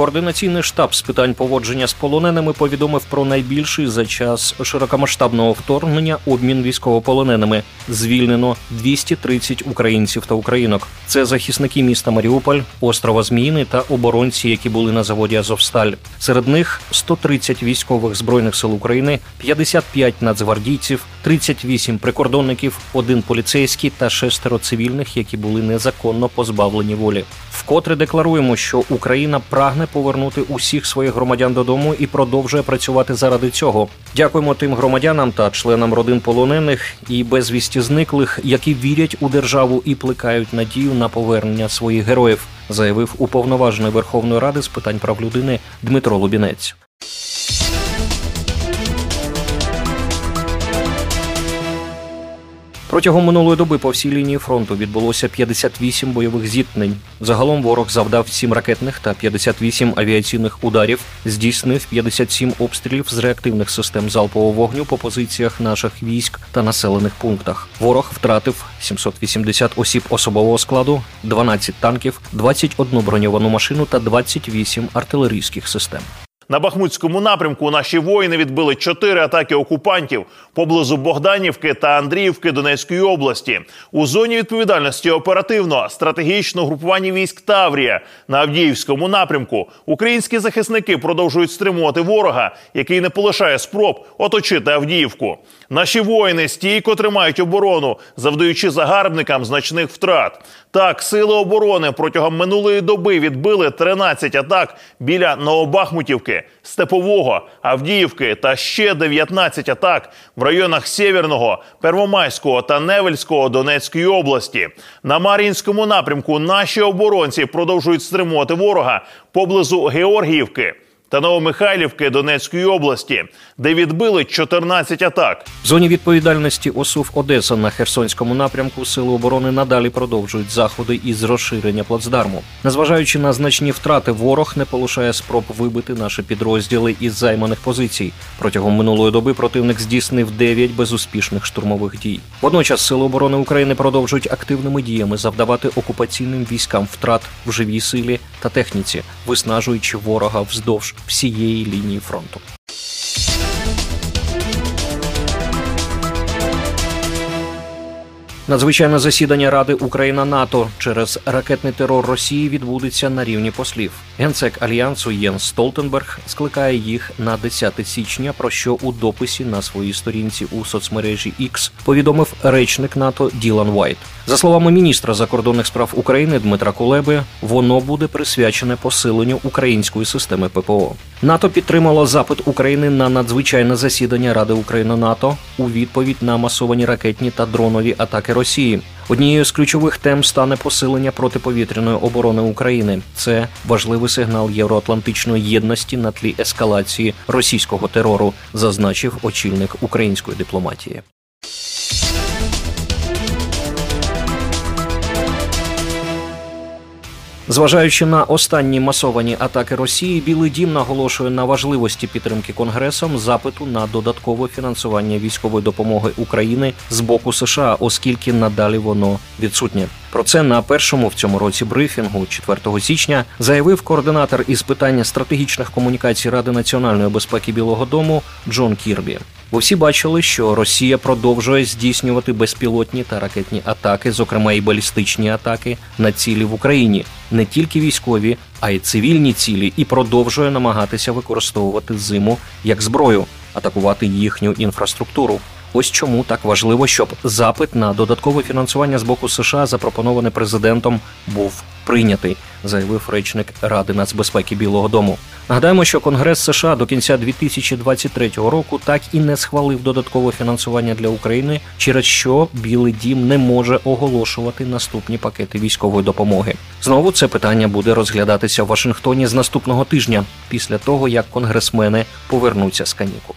Координаційний штаб з питань поводження з полоненими повідомив про найбільший за час широкомасштабного вторгнення обмін військовополоненими. Звільнено 230 українців та українок. Це захисники міста Маріуполь, острова Зміїни та оборонці, які були на заводі Азовсталь. Серед них 130 військових збройних сил України, 55 нацгвардійців, 38 прикордонників, один поліцейський та шестеро цивільних, які були незаконно позбавлені волі. Вкотре декларуємо, що Україна прагне повернути усіх своїх громадян додому і продовжує працювати заради цього. Дякуємо тим громадянам та членам родин полонених і безвісті зниклих, які вірять у державу і плекають надію на повернення своїх героїв, заявив уповноважений Верховної Ради з питань прав людини Дмитро Лубінець. Протягом минулої доби по всій лінії фронту відбулося 58 бойових зіткнень. Загалом ворог завдав 7 ракетних та 58 авіаційних ударів, здійснив 57 обстрілів з реактивних систем залпового вогню по позиціях наших військ та населених пунктах. Ворог втратив 780 осіб особового складу, 12 танків, 21 броньовану машину та 28 артилерійських систем. На Бахмутському напрямку наші воїни відбили чотири атаки окупантів поблизу Богданівки та Андріївки Донецької області. У зоні відповідальності оперативно стратегічного групування військ Таврія на Авдіївському напрямку. Українські захисники продовжують стримувати ворога, який не полишає спроб оточити Авдіївку. Наші воїни стійко тримають оборону, завдаючи загарбникам значних втрат. Так, сили оборони протягом минулої доби відбили 13 атак біля Новобахмутівки, Степового, Авдіївки та ще 19 атак в районах Сєвєрного, Первомайського та Невельського Донецької області. На Мар'їнському напрямку наші оборонці продовжують стримувати ворога поблизу Георгіївки та Новомихайлівки Донецької області, де відбили 14 атак. В зоні відповідальності ОСУВ Одеса на Херсонському напрямку Сили оборони надалі продовжують заходи із розширення плацдарму. Незважаючи на значні втрати, ворог не полишає спроб вибити наші підрозділи із займаних позицій. Протягом минулої доби противник здійснив 9 безуспішних штурмових дій. Водночас Сили оборони України продовжують активними діями завдавати окупаційним військам втрат в живій силі та техніці, виснажуючи ворога вздовж всієї лінії фронту. Надзвичайне засідання Ради Україна НАТО через ракетний терор Росії відбудеться на рівні послів. Генсек альянсу Єнс Столтенберг скликає їх на 10 січня. Про що у дописі на своїй сторінці у соцмережі X повідомив речник НАТО Ділан Вайт. За словами міністра закордонних справ України Дмитра Кулеби, воно буде присвячене посиленню української системи ППО. НАТО підтримало запит України на надзвичайне засідання Ради України НАТО у відповідь на масовані ракетні та дронові атаки Росії. Однією з ключових тем стане посилення протиповітряної оборони України. Це важливий сигнал євроатлантичної єдності на тлі ескалації російського терору, зазначив очільник української дипломатії. Зважаючи на останні масовані атаки Росії, Білий Дім наголошує на важливості підтримки Конгресом запиту на додаткове фінансування військової допомоги України з боку США, оскільки надалі воно відсутнє. Про це на першому в цьому році брифінгу, 4 січня, заявив координатор із питання стратегічних комунікацій Ради національної безпеки Білого Дому Джон Кірбі. Бо всі бачили, що Росія продовжує здійснювати безпілотні та ракетні атаки, зокрема і балістичні атаки на цілі в Україні, не тільки військові, а й цивільні цілі, і продовжує намагатися використовувати зиму як зброю, атакувати їхню інфраструктуру. Ось чому так важливо, щоб запит на додаткове фінансування з боку США, запропонований президентом, був прийнятий, заявив речник Ради нацбезпеки Білого Дому. Нагадаємо, що Конгрес США до кінця 2023 року так і не схвалив додаткове фінансування для України, через що Білий Дім не може оголошувати наступні пакети військової допомоги. Знову це питання буде розглядатися в Вашингтоні з наступного тижня, після того як конгресмени повернуться з канікул.